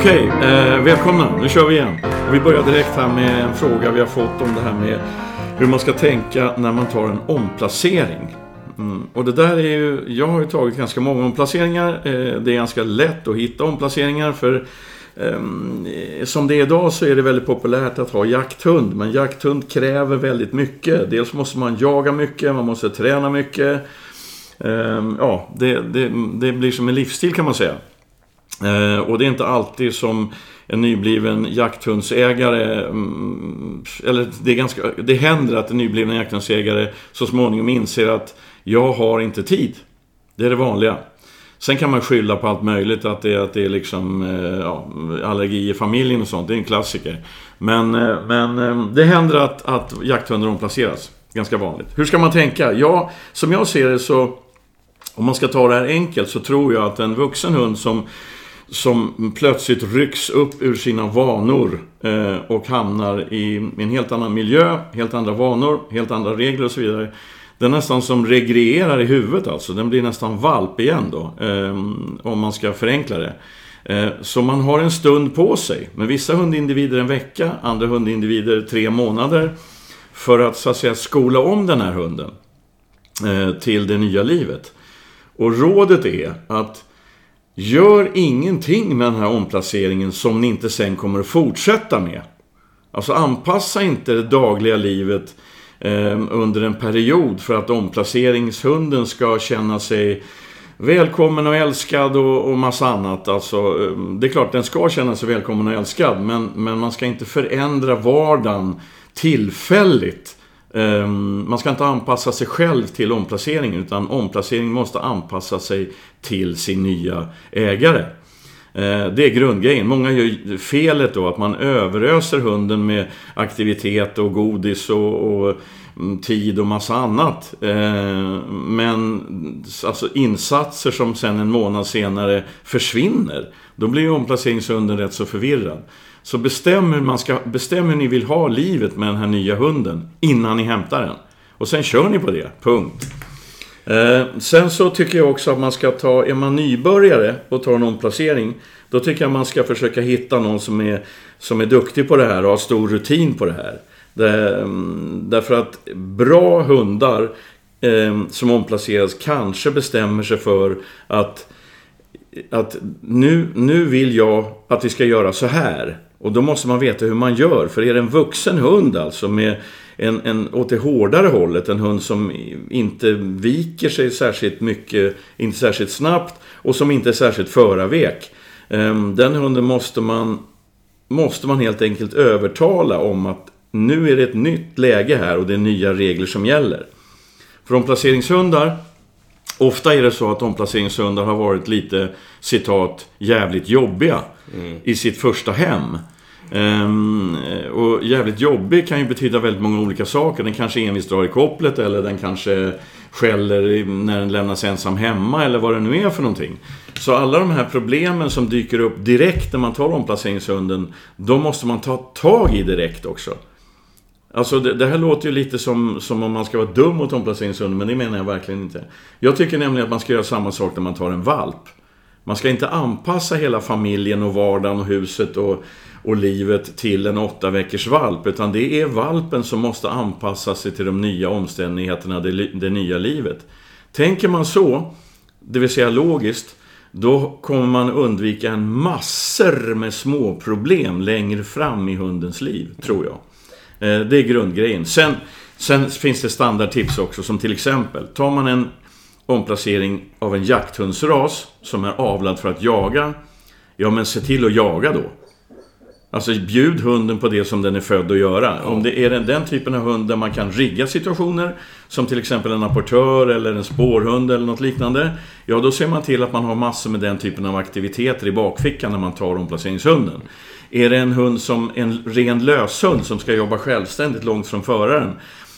Okej, eh, välkomna. Nu kör vi igen. Och vi börjar direkt här med en fråga vi har fått om det här med hur man ska tänka när man tar en omplacering. Mm. Och det där är ju, jag har ju tagit ganska många omplaceringar. Eh, det är ganska lätt att hitta omplaceringar för eh, som det är idag så är det väldigt populärt att ha jakthund. Men jakthund kräver väldigt mycket. Dels måste man jaga mycket, man måste träna mycket. Ehm, ja, det, det, det, blir som en livsstil kan man säga. Eh, och det är inte alltid som en nybliven jakthundsägare, mm, eller det, är ganska, det händer att en nybliven jakthundsägare så småningom inser att jag har inte tid. Det är det vanliga. Sen kan man skylla på allt möjligt, att det, att det är liksom eh, ja, allergi i familjen och sånt. Det är en klassiker. Men, eh, men det händer att, att jakthundar omplaceras. Ganska vanligt. Hur ska man tänka? Ja, som jag ser det så... Om man ska ta det här enkelt så tror jag att en vuxen hund som som plötsligt rycks upp ur sina vanor eh, och hamnar i en helt annan miljö, helt andra vanor, helt andra regler och så vidare. Den nästan som regrerar i huvudet alltså. Den blir nästan valp igen då. Eh, om man ska förenkla det. Eh, så man har en stund på sig. Men vissa hundindivider en vecka, andra hundindivider tre månader. För att så att säga skola om den här hunden. Eh, till det nya livet. Och rådet är att Gör ingenting med den här omplaceringen som ni inte sen kommer att fortsätta med. Alltså anpassa inte det dagliga livet eh, under en period för att omplaceringshunden ska känna sig välkommen och älskad och, och massa annat. Alltså, eh, det är klart, den ska känna sig välkommen och älskad, men, men man ska inte förändra vardagen tillfälligt. Ehm, man ska inte anpassa sig själv till omplaceringen, utan omplaceringen måste anpassa sig till sin nya ägare. Ehm, det är grundgrejen. Många gör felet då att man överöser hunden med aktivitet och godis och, och mm, tid och massa annat. Ehm, men alltså insatser som sen en månad senare försvinner. Då blir ju omplaceringshunden rätt så förvirrad. Så bestäm hur, man ska, bestäm hur ni vill ha livet med den här nya hunden innan ni hämtar den. Och sen kör ni på det, punkt. Eh, sen så tycker jag också att man ska ta, är man nybörjare och tar en omplacering, då tycker jag man ska försöka hitta någon som är, som är duktig på det här och har stor rutin på det här. Det, mm, därför att bra hundar eh, som omplaceras kanske bestämmer sig för att, att nu, nu vill jag att vi ska göra så här. Och då måste man veta hur man gör. För är det en vuxen hund alltså med en, en, åt det hårdare hållet. En hund som inte viker sig särskilt mycket, inte särskilt snabbt och som inte är särskilt förarvek. Ehm, den hunden måste man, måste man helt enkelt övertala om att nu är det ett nytt läge här och det är nya regler som gäller. För omplaceringshundar, ofta är det så att omplaceringshundar har varit lite, citat, jävligt jobbiga mm. i sitt första hem. Um, och jävligt jobbig kan ju betyda väldigt många olika saker. Den kanske envist drar i kopplet eller den kanske skäller när den lämnas ensam hemma eller vad det nu är för någonting. Så alla de här problemen som dyker upp direkt när man tar omplaceringshunden, de måste man ta tag i direkt också. Alltså det, det, här låter ju lite som, som om man ska vara dum mot omplaceringshunden, men det menar jag verkligen inte. Jag tycker nämligen att man ska göra samma sak när man tar en valp. Man ska inte anpassa hela familjen och vardagen och huset och och livet till en åtta veckors valp. Utan det är valpen som måste anpassa sig till de nya omständigheterna, det, det nya livet. Tänker man så, det vill säga logiskt, då kommer man undvika en massor med små problem längre fram i hundens liv, tror jag. Eh, det är grundgrejen. Sen, sen finns det standardtips också, som till exempel, tar man en omplacering av en jakthundsras som är avlad för att jaga, ja men se till att jaga då. Alltså bjud hunden på det som den är född att göra. Ja. Om det är den, den typen av hund där man kan rigga situationer, som till exempel en apportör eller en spårhund eller något liknande. Ja, då ser man till att man har massor med den typen av aktiviteter i bakfickan när man tar omplaceringshunden. Är det en hund som en ren löshund som ska jobba självständigt långt från föraren.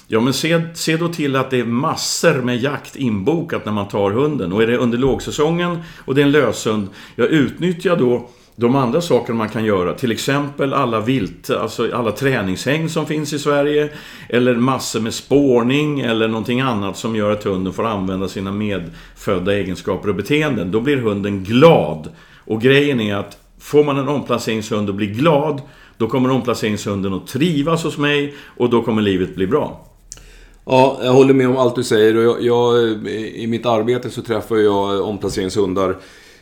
Ja, men se, se då till att det är massor med jakt inbokat när man tar hunden. Och är det under lågsäsongen och det är en löshund, jag utnyttja då de andra saker man kan göra, till exempel alla vilt, alltså alla träningshäng som finns i Sverige, eller massor med spårning eller någonting annat som gör att hunden får använda sina medfödda egenskaper och beteenden. Då blir hunden glad. Och grejen är att får man en omplaceringshund och blir glad, då kommer omplaceringshunden att trivas hos mig och då kommer livet bli bra. Ja, jag håller med om allt du säger. Och jag, jag, I mitt arbete så träffar jag omplaceringshundar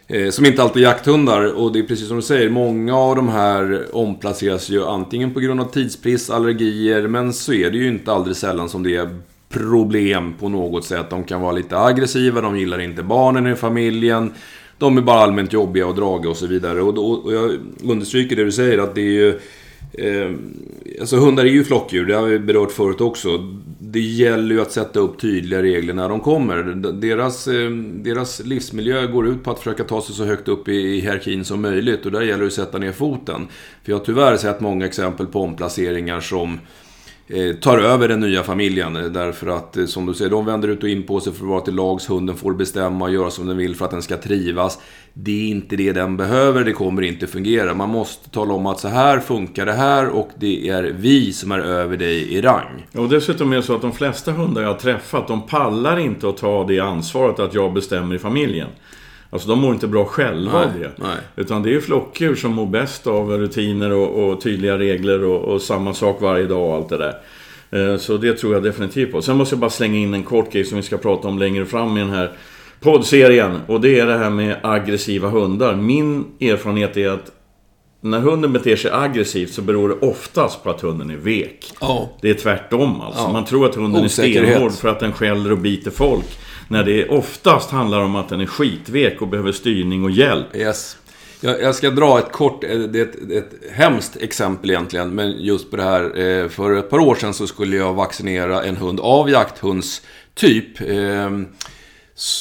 eh, som inte alltid är jakthundar. Och det är precis som du säger, många av de här omplaceras ju antingen på grund av tidsbrist, allergier, men så är det ju inte alldeles sällan som det är problem på något sätt. De kan vara lite aggressiva, de gillar inte barnen i familjen. De är bara allmänt jobbiga och draga och så vidare. Och, då, och jag understryker det du säger att det är ju... Eh, alltså hundar är ju flockdjur, det har vi berört förut också. Det gäller ju att sätta upp tydliga regler när de kommer. Deras, eh, deras livsmiljö går ut på att försöka ta sig så högt upp i, i hierarkin som möjligt. Och där gäller det att sätta ner foten. För jag har tyvärr sett många exempel på omplaceringar som Eh, Eh, tar över den nya familjen. Eh, därför att, eh, som du säger, de vänder ut och in på sig för att vara till lags. Hunden får bestämma och göra som den vill för att den ska trivas. Det är inte det den behöver, det kommer inte fungera. Man måste tala om att så här funkar det här och det är vi som är över dig i rang. Och dessutom är det så att de flesta hundar jag har träffat, de pallar inte att ta det ansvaret att jag bestämmer i familjen. Alltså de mår inte bra själva nej, av det. Nej. Utan det är flockdjur som mår bäst av rutiner och, och tydliga regler och, och, samma sak varje dag och allt det där. Eh, så det tror jag definitivt på. Sen måste jag bara slänga in en kort grej som vi ska prata om längre fram i den här poddserien. Och det är det här med aggressiva hundar. Min erfarenhet är att när hunden beter sig aggressivt så beror det oftast på att hunden är vek. Oh. Det är tvärtom alltså. Oh. Man tror att hunden Osäkerhet. är stenhård för att den skäller och biter folk. När det oftast handlar om att den är skitvek och behöver styrning och hjälp. Yes. Jag, jag ska dra ett kort, eh, det är ett, ett hemskt exempel egentligen, men just på det här. Eh, för ett par år sedan så skulle jag vaccinera en hund av jakthundstyp. Ehm,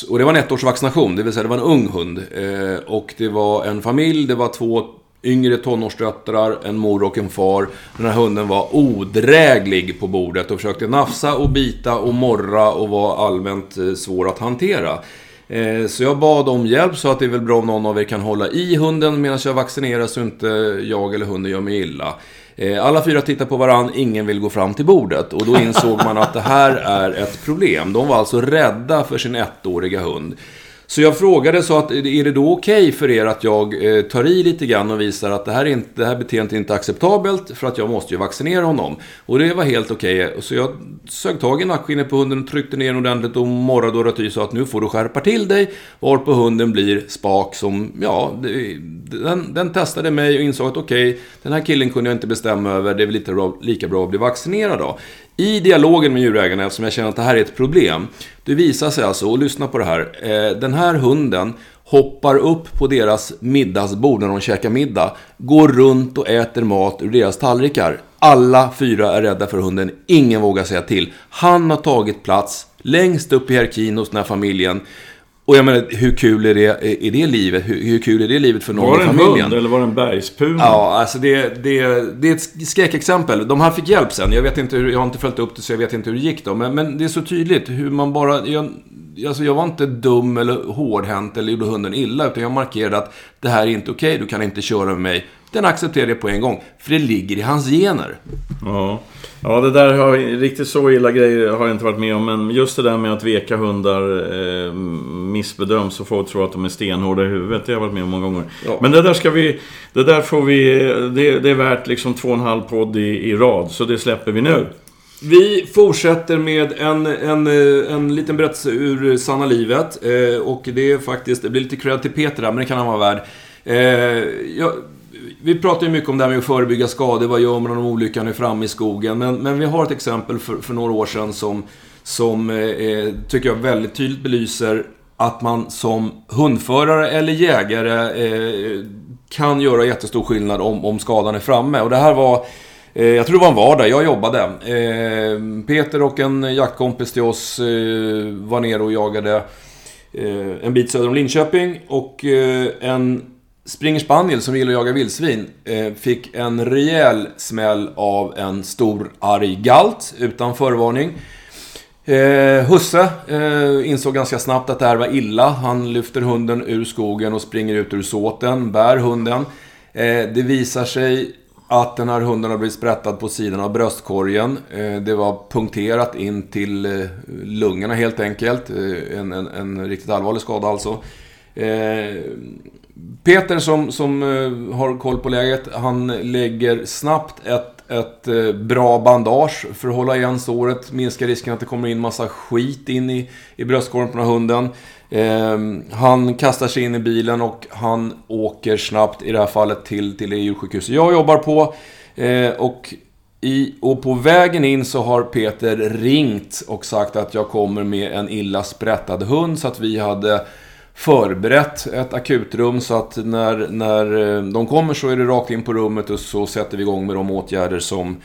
och det var en ettårsvaccination, det vill säga det var en ung hund. Eh, och det var en familj, det var två yngre tonårsdöttrar, en mor och en far. Den här hunden var odräglig på bordet och försökte nafsa och bita och morra och var allmänt eh, svår att hantera. Eh, så jag bad om hjälp, så att det är väl bra om någon av er kan hålla i hunden medan jag vaccinerar så inte jag eller hunden gör mig illa. Eh, alla fyra tittar på varann, ingen vill gå fram till bordet. Och då insåg man att det här är ett problem. De var alltså rädda för sin ettåriga hund. Så jag frågade så att, är det då okej okay för er att jag eh, tar i lite grann och visar att det här, är inte, det här beteendet är inte acceptabelt för att jag måste ju vaccinera honom. Och det var helt okej. Okay. Så jag sög tag i nackskinnet på hunden, tryckte ner den ordentligt och morrade och Raty sa att nu får du skärpa till dig. Varpå hunden blir spak som, ja, den, den testade mig och insåg att okej, okay, den här killen kunde jag inte bestämma över, det är väl lite bra, lika bra att bli vaccinerad då. I dialogen med djurägarna, eftersom jag känner att det här är ett problem, det visar sig alltså, och lyssna på det här, eh, den här hunden hoppar upp på deras middagsbord när de käkar middag, går runt och äter mat ur deras tallrikar. Alla fyra är rädda för hunden, ingen vågar säga till. Han har tagit plats längst upp i hierarkin hos den här familjen. Och jag menar, hur kul är det, är det livet? Hur, hur kul är det livet för någon i familjen? Var det en hund eller var det en bergspuma? Ja, alltså det, det, det är ett skräckexempel. De här fick hjälp sen. Jag vet inte hur, jag har inte följt upp det så jag vet inte hur det gick då. Men, men det är så tydligt hur man bara... Jag, alltså jag var inte dum eller hårdhänt eller gjorde hunden illa. Utan jag markerade att det här är inte okej, okay, du kan inte köra med mig. Den accepterade jag på en gång. För det ligger i hans gener. Ja. Ja, det där har riktigt så illa grejer har jag inte varit med om. Men just det där med att veka hundar eh, missbedöms och folk tror att de är stenhårda i huvudet. Det har jag varit med om många gånger. Ja. Men det där ska vi... Det där får vi... Det, det är värt liksom två och en halv podd i, i rad. Så det släpper vi nu. Vi fortsätter med en, en, eh, en liten berättelse ur sanna livet. Eh, och det är faktiskt... Det blir lite cred till Peter där, men det kan han vara värd. Eh, jag, vi pratar ju mycket om det här med att förebygga skador. Vad gör man om olyckan är framme i skogen? Men, men vi har ett exempel för, för några år sedan som, som eh, eh tycker jag väldigt tydligt belyser att man som hundförare eller jägare eh, kan göra jättestor skillnad om, om skadan är framme. Och det här var Eh, jag tror det var en vardag, jag jobbade. Eh, Peter och en jaktkompis till oss eh, var nere och jagade en bit söder om Linköping. Och en Springer Spaniel som gillar att jaga vildsvin fick en rejäl smäll av en stor arg galt utan förvarning. Eh, Husse eh, insåg ganska snabbt att det här var illa. Han lyfter hunden ur skogen och springer ut ur såten, bär hunden. Eh, det visar sig att den här hunden har blivit sprättad på sidan av bröstkorgen. Eh, det var punkterat in till eh, lungorna helt enkelt. Eh, en, en, en riktigt allvarlig skada alltså. Peter som, som har koll på läget, han lägger snabbt ett, ett bra bandage för att hålla igen såret. Minska risken att det kommer in massa skit in i, i bröstkorgen på den här hunden. Ehm, han kastar sig in i bilen och han åker snabbt, i det här fallet, till, till det djursjukhus jag jobbar på. Ehm, och i, och på vägen in så har Peter ringt och sagt att jag kommer med en illa sprättad hund så att vi hade förberett ett akutrum så att när, när ehm, de kommer så är det rakt in på rummet och så sätter vi igång med de åtgärder som,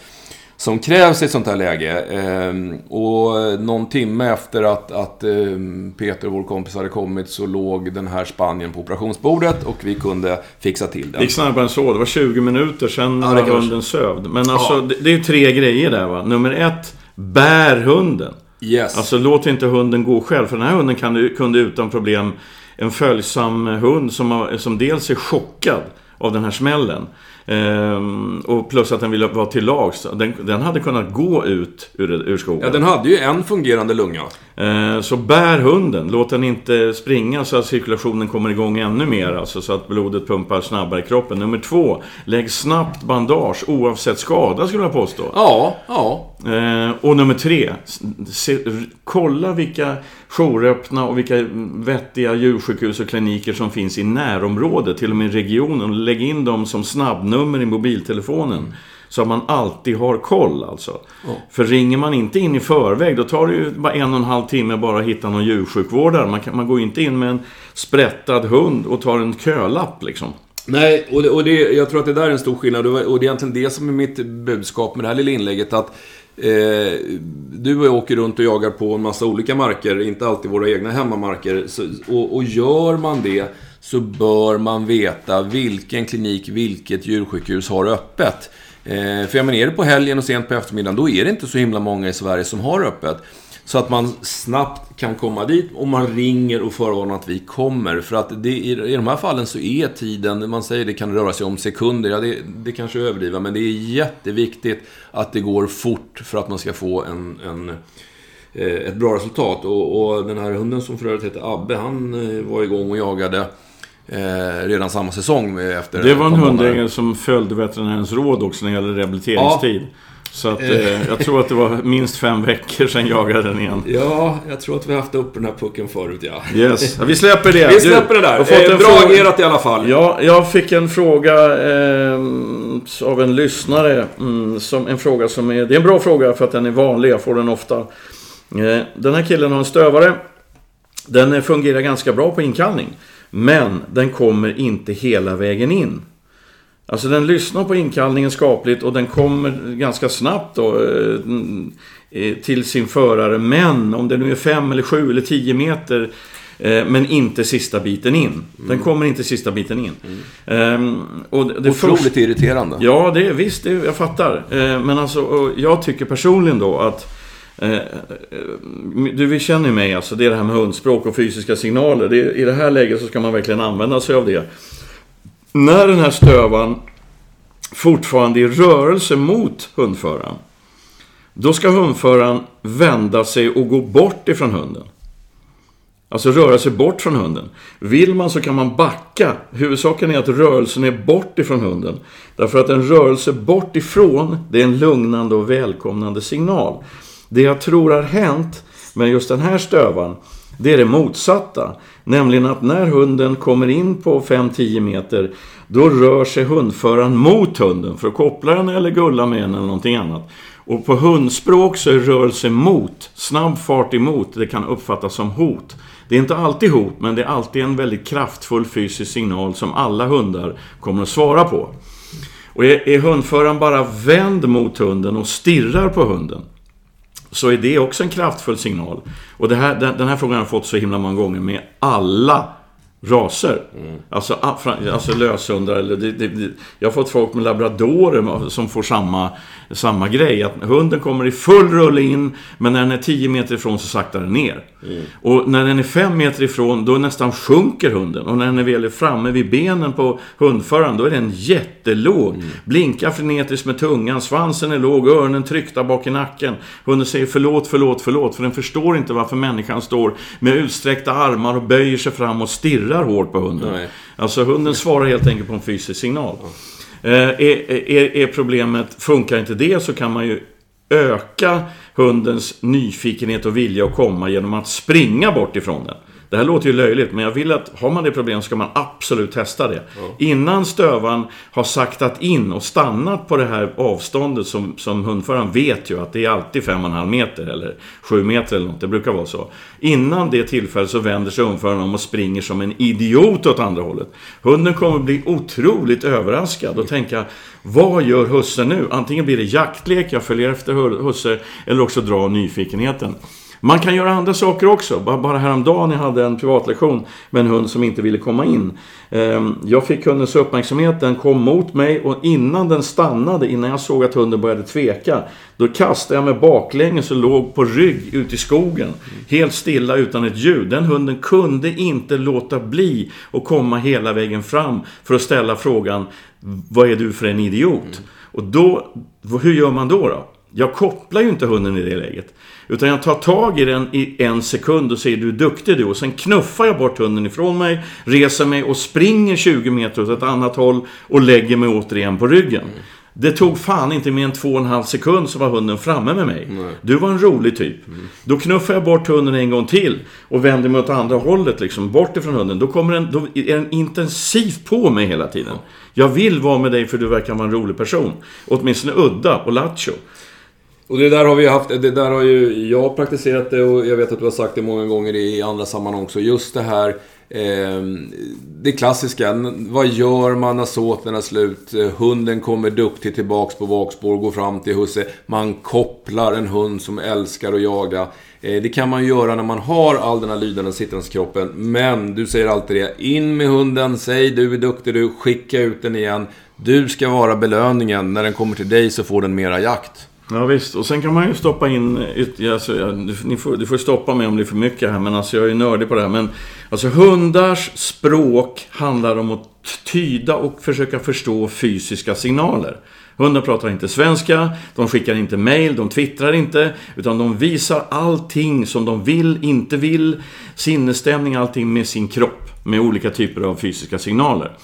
som krävs i ett sånt här läge. Ehm, och någon timme efter att, att ehm, Peter och vår kompis hade kommit så låg den här Spanien på operationsbordet och vi kunde fixa till den. Det gick snabbare än så. Det var 20 minuter sedan ja, var hunden sövd. Men alltså, ja. det, det är tre grejer där va. Nummer ett, bär hunden. Yes. Alltså låt inte hunden gå själv. För den här hunden kan, kunde utan problem en följsam hund som, som dels är chockad av den här smällen. Ehm, och plus att den ville vara till lags. Den, den hade kunnat gå ut ur, ur skogen. Ja, den hade ju en fungerande lunga. Ehm, så bär hunden. Låt den inte springa så att cirkulationen kommer igång ännu mer. Alltså så att blodet pumpar snabbare i kroppen. Nummer två. Lägg snabbt bandage oavsett skada skulle jag påstå. Ja, ja. Ehm, och nummer tre. Se, kolla vilka jouröppna och vilka vettiga djursjukhus och kliniker som finns i närområdet, till och med i regionen. Lägg in dem som snabbnummer i mobiltelefonen. Så att man alltid har koll alltså. Oh. För ringer man inte in i förväg, då tar det ju bara en och en halv timme bara att hitta någon djursjukvårdare. Man, kan, man går inte in med en sprättad hund och tar en kölapp liksom. Nej, och, det, och det, jag tror att det där är en stor skillnad. Och det är egentligen det som är mitt budskap med det här lilla inlägget. Att Eh, du och jag åker runt och jagar på en massa olika marker, inte alltid våra egna hemmamarker. Så, och, och gör man det så bör man veta vilken klinik, vilket djursjukhus har öppet. Eh, för jag menar, är det på helgen och sent på eftermiddagen, då är det inte så himla många i Sverige som har öppet. Så att man snabbt kan komma dit och man ringer och förvarnar att vi kommer. För att det, i, i de här fallen så är tiden, man säger det kan röra sig om sekunder, ja det, det kanske är överdriva, men det är jätteviktigt att det går fort för att man ska få en, en eh, ett bra resultat. Och, och, den här hunden som för övrigt heter Abbe, han eh, var igång och jagade Eh, redan samma säsong efter Det var en hundägare som följde veterinärens råd också när det gäller rehabiliteringstid. Ja. Så att, eh, jag tror att det var minst fem veckor sedan jagade den igen. Ja, jag tror att vi har haft upp den här pucken förut, ja. Yes, vi släpper det. Vi släpper det där. Fått eh, bra fråga... agerat i alla fall. Ja, jag fick en fråga eh, av en lyssnare. Mm, som, en fråga som är... Det är en bra fråga för att den är vanlig. Jag får den ofta. Eh, den här killen har en stövare. Den fungerar ganska bra på inkallning. Men den kommer inte hela vägen in. Alltså den lyssnar på inkallningen skapligt och den kommer ganska snabbt då, eh, eh, till sin förare. Men om det nu är 5 eller 7 eller 10 meter eh, men inte sista biten in. Den mm. kommer inte sista biten in. Mm. Um, och det Otroligt först... irriterande. Ja, det är visst, det, jag fattar. Uh, men alltså, jag tycker personligen då att uh, du vi känner ju mig, alltså det är det här med hundspråk och fysiska signaler. Det, I det här läget så ska man verkligen använda sig av det. När den här stövan fortfarande är i rörelse mot hundföraren. Då ska hundföraren vända sig och gå bort ifrån hunden. Alltså röra sig bort från hunden. Vill man så kan man backa. Huvudsaken är att rörelsen är bort ifrån hunden. Därför att en rörelse bort ifrån, det är en lugnande och välkomnande signal. Det jag tror har hänt med just den här stövan, det är det motsatta. Nämligen att när hunden kommer in på 5-10 meter då rör sig hundföraren mot hunden för att koppla den eller gulla med den eller någonting annat. Och på hundspråk så är rörelse mot, snabb fart emot, det kan uppfattas som hot. Det är inte alltid hot, men det är alltid en väldigt kraftfull fysisk signal som alla hundar kommer att svara på. Och är, är hundföraren bara vänd mot hunden och stirrar på hunden, så är det också en kraftfull signal. Och här, den, den, här frågan har jag fått så himla många gånger med alla raser. Mm. Alltså, alltså löshundar. Eller det, det, jag har fått folk med labradorer som får samma, samma grej. Att hunden kommer i full rulle in, men när den är 10 meter ifrån så saktar den ner. Mm. Och när den är 5 meter ifrån, då nästan sjunker hunden. Och när den är väl framme vid benen på hundföraren, då är den jättelåg. Mm. Blinkar frenetiskt med tungan, svansen är låg, öronen tryckta bak i nacken. Hunden säger förlåt, förlåt, förlåt. För den förstår inte varför människan står med utsträckta armar och böjer sig fram och stirrar pirrar hårt på hunden. Nej. Alltså hunden svarar helt enkelt på en fysisk signal. Eh, är, är, är problemet, funkar inte det så kan man ju öka hundens nyfikenhet och vilja att komma genom att springa bort ifrån den. Det här låter ju löjligt, men jag vill att har man det problemet ska man absolut testa det. Innan stövaren har saktat in och stannat på det här avståndet som, som hundföraren vet ju att det är alltid 5,5 meter eller 7 meter eller något, det brukar vara så. Innan det tillfället så vänder sig hundföraren om och springer som en idiot åt andra hållet. Hunden kommer bli otroligt överraskad och tänka vad gör husse nu? Antingen blir det jaktlek, jag följer efter husse, eller också drar nyfikenheten. Man kan göra andra saker också. Bara häromdagen jag hade en privatlektion med en hund som inte ville komma in. Ehm, jag fick hundens uppmärksamhet, den kom mot mig och innan den stannade, innan jag såg att hunden började tveka, då kastade jag mig baklänges och låg på rygg ute i skogen. Helt stilla utan ett ljud. Den hunden kunde inte låta bli att komma hela vägen fram för att ställa frågan Vad är du för en idiot? Och då, hur gör man då? då? Jag kopplar ju inte hunden i det läget. Utan jag tar tag i den i en sekund och säger du är duktig du. Och sen knuffar jag bort hunden ifrån mig, reser mig och springer 20 meter åt ett annat håll och lägger mig återigen på ryggen. Mm. Det tog fan inte mer än två och en halv sekund så var hunden framme med mig. Nej. Du var en rolig typ. Mm. Då knuffar jag bort hunden en gång till och vänder mig åt andra hållet, liksom bort ifrån hunden. Då, kommer den, då är den intensivt på mig hela tiden. Jag vill vara med dig för du verkar vara en rolig person. Åtminstone udda och lattjo. Och det där har vi haft, det där har ju jag praktiserat det och jag vet att du har sagt det många gånger i andra sammanhang också. Just det här, eh, det klassiska. Vad gör man när såten är slut? Hunden kommer duktigt tillbaks på bakspår, går fram till husse. Man kopplar en hund som älskar att jaga. Eh, det kan man göra när man har all den här lydnaden sittandes kroppen. Men du säger alltid det. In med hunden, säg du är duktig du, skicka ut den igen. Du ska vara belöningen. När den kommer till dig så får den mera jakt. Ja visst, och sen kan man ju stoppa in alltså, ja, du, får, du får stoppa mig om det är för mycket här, men alltså jag är nördig på det här. Men alltså hundars språk handlar om att tyda och försöka förstå fysiska signaler. Hundar pratar inte svenska, de skickar inte mail, de twittrar inte, utan de visar allting som de vill, inte vill, sinnesstämning, allting med sin kropp, med olika typer av fysiska signaler.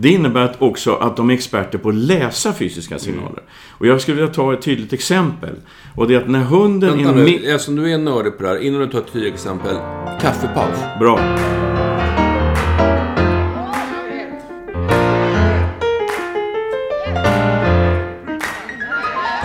Det innebär också att de är experter på att läsa fysiska signaler. Mm. Och jag skulle vilja ta ett tydligt exempel. Och det är att när hunden... Vänta nu, eftersom du är nördig på det här, innan du tar ett tydligt exempel. Kaffepaus. Bra.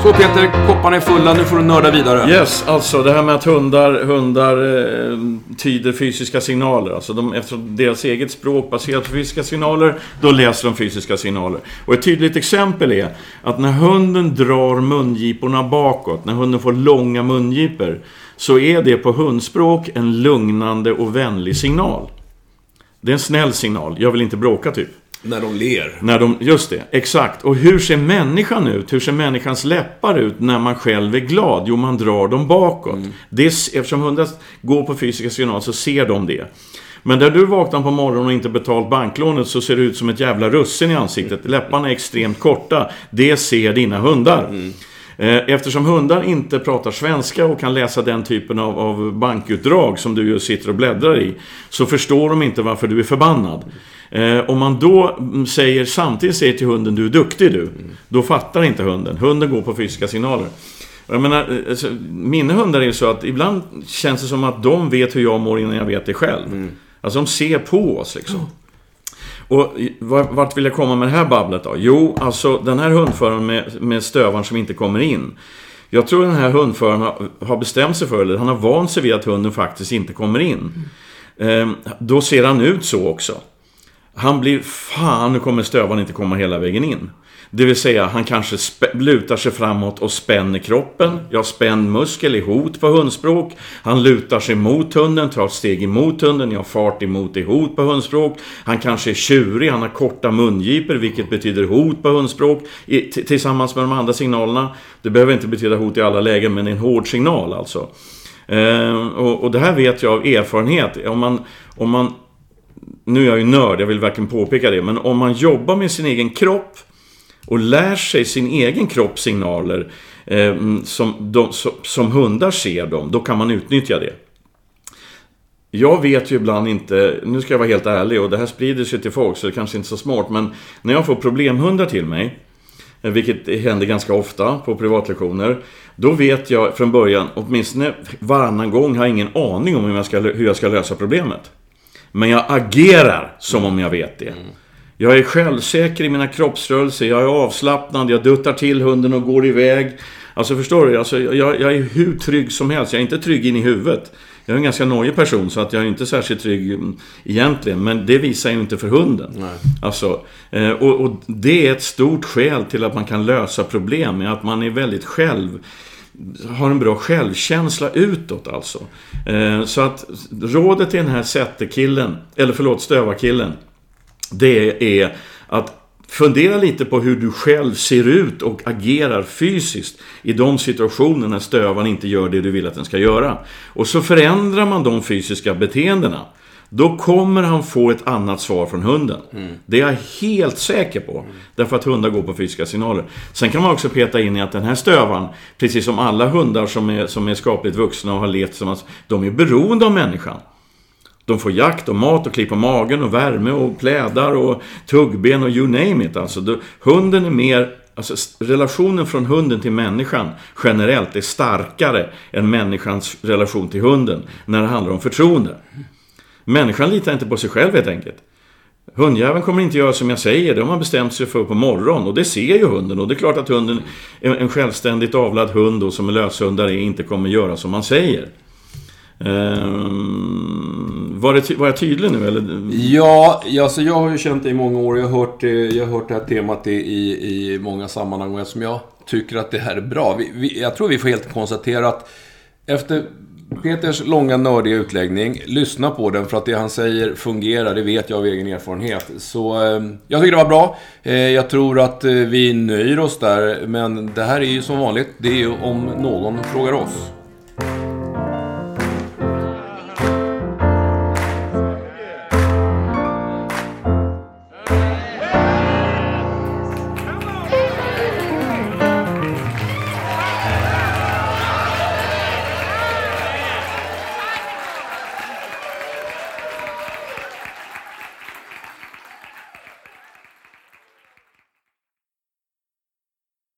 Så Peter, kopparna är fulla. Nu får du nörda vidare. Yes, alltså det här med att hundar, hundar eh, tyder fysiska signaler. Alltså de, eftersom deras eget språk baserat på fysiska signaler, då läser de fysiska signaler. Och ett tydligt exempel är att när hunden drar mungiporna bakåt, när hunden får långa mungipor, så är det på hundspråk en lugnande och vänlig signal. Det är en snäll signal. Jag vill inte bråka, typ. När de ler. När de, just det, exakt. Och hur ser människan ut? Hur ser människans läppar ut när man själv är glad? Jo, man drar dem bakåt. Mm. Det, eftersom hundar går på fysiska signaler så ser de det. Men där du vaknar på morgonen och inte betalt banklånet så ser det ut som ett jävla russin i ansiktet. Läpparna är extremt korta. Det ser dina hundar. Mm. Eh, eftersom hundar inte pratar svenska och kan läsa den typen av, av bankutdrag som du sitter och bläddrar i, så förstår de inte varför du är förbannad. Eh, om man då säger, samtidigt säger till hunden du är duktig du, då fattar inte hunden. Hunden går på fysiska signaler. Jag menar, eh, alltså, mina hundar är ju så att ibland känns det som att de vet hur jag mår innan jag vet det själv. Mm. Alltså de ser på oss liksom. Och vart vill jag komma med det här babblet då? Jo, alltså den här hundföraren med, med stövaren som inte kommer in. Jag tror den här hundföraren har, bestämt sig för, eller han har vant sig vid att hunden faktiskt inte kommer in. Mm. Eh, då ser han ut så också. Han blir, fan nu kommer stövaren inte komma hela vägen in. Det vill säga, han kanske lutar sig framåt och spänner kroppen. Ja, spänd muskel är hot på hundspråk. Han lutar sig mot hunden, tar ett steg emot hunden. Ja, fart emot är hot på hundspråk. Han kanske är tjurig, han har korta mungipor, vilket betyder hot på hundspråk. I, tillsammans med de andra signalerna. Det behöver inte betyda hot i alla lägen, men en hård signal alltså. Ehm, och, och, det här vet jag av erfarenhet. Om man, om man nu är jag ju nörd, jag vill verkligen påpeka det, men om man jobbar med sin egen kropp och lär sig sin egen kropps signaler eh, mm, som, de, som, som hundar ser dem, då kan man utnyttja det. jag vet ju ibland inte, nu ska jag vara helt ärlig och det här sprider sig till folk så det kanske inte är så smart, men när jag får problemhundar till mig, eh, vilket händer ganska ofta på privatlektioner, då vet jag från början, åtminstone varannan gång, har jag ingen aning om hur jag ska, hur jag ska lösa problemet. Men jag agerar som om jag vet det. Jag är självsäker i mina kroppsrörelser, jag är avslappnad, jag duttar till hunden och går iväg. Alltså förstår du? Alltså, jag, jag är hur trygg som helst. Jag är inte trygg in i huvudet. Jag är en ganska nojig person så att jag är inte särskilt trygg mm, egentligen. Men det visar ju inte för hunden. Nej. Alltså, eh, och, och det är ett stort skäl till att man kan lösa problem. Att man är väldigt själv har en bra självkänsla utåt alltså. Eh, Så att rådet till den här sättekillen, eller förlåt stövarkillen, det är att fundera lite på hur du själv ser ut och agerar fysiskt i de situationer när stövaren inte gör det du vill att den ska göra. Och så förändrar man de fysiska beteendena. Då kommer han få ett annat svar från hunden. Det är jag helt säker på. Därför att hundar går på fysiska signaler. Sen kan man också peta in i att den här stövaren, precis som alla hundar som är, som är skapligt vuxna och har levt tillsammans, de är beroende av människan. De får jakt och mat och klipp på magen och värme och plädar och tuggben och you name it. Alltså, då, hunden är mer... Alltså, relationen från hunden till människan generellt är starkare än människans relation till hunden när det handlar om förtroende. Människan litar inte på sig själv helt enkelt. Hundjäveln kommer inte göra som jag säger, det har man bestämt sig för på morgonen. Och det ser ju hunden. Och det är klart att hunden, en självständigt avlad hund då, som är löshundar är, inte kommer göra som man säger. Ehm, var, det, var jag tydlig nu eller? Ja, alltså jag har ju känt det i många år. Jag har hört eh, jag har hört det här temat i, i, i många sammanhang. Och eftersom jag tycker att det här är bra. Vi, vi, jag tror vi får helt konstatera att efter Peters långa nördiga utläggning, lyssna på den för att det han säger fungerar, det vet jag av egen erfarenhet. Så eh, jag tycker det var bra. Eh, jag tror att eh, vi nöjer oss där, men det här är ju som vanligt, det är ju om någon frågar oss.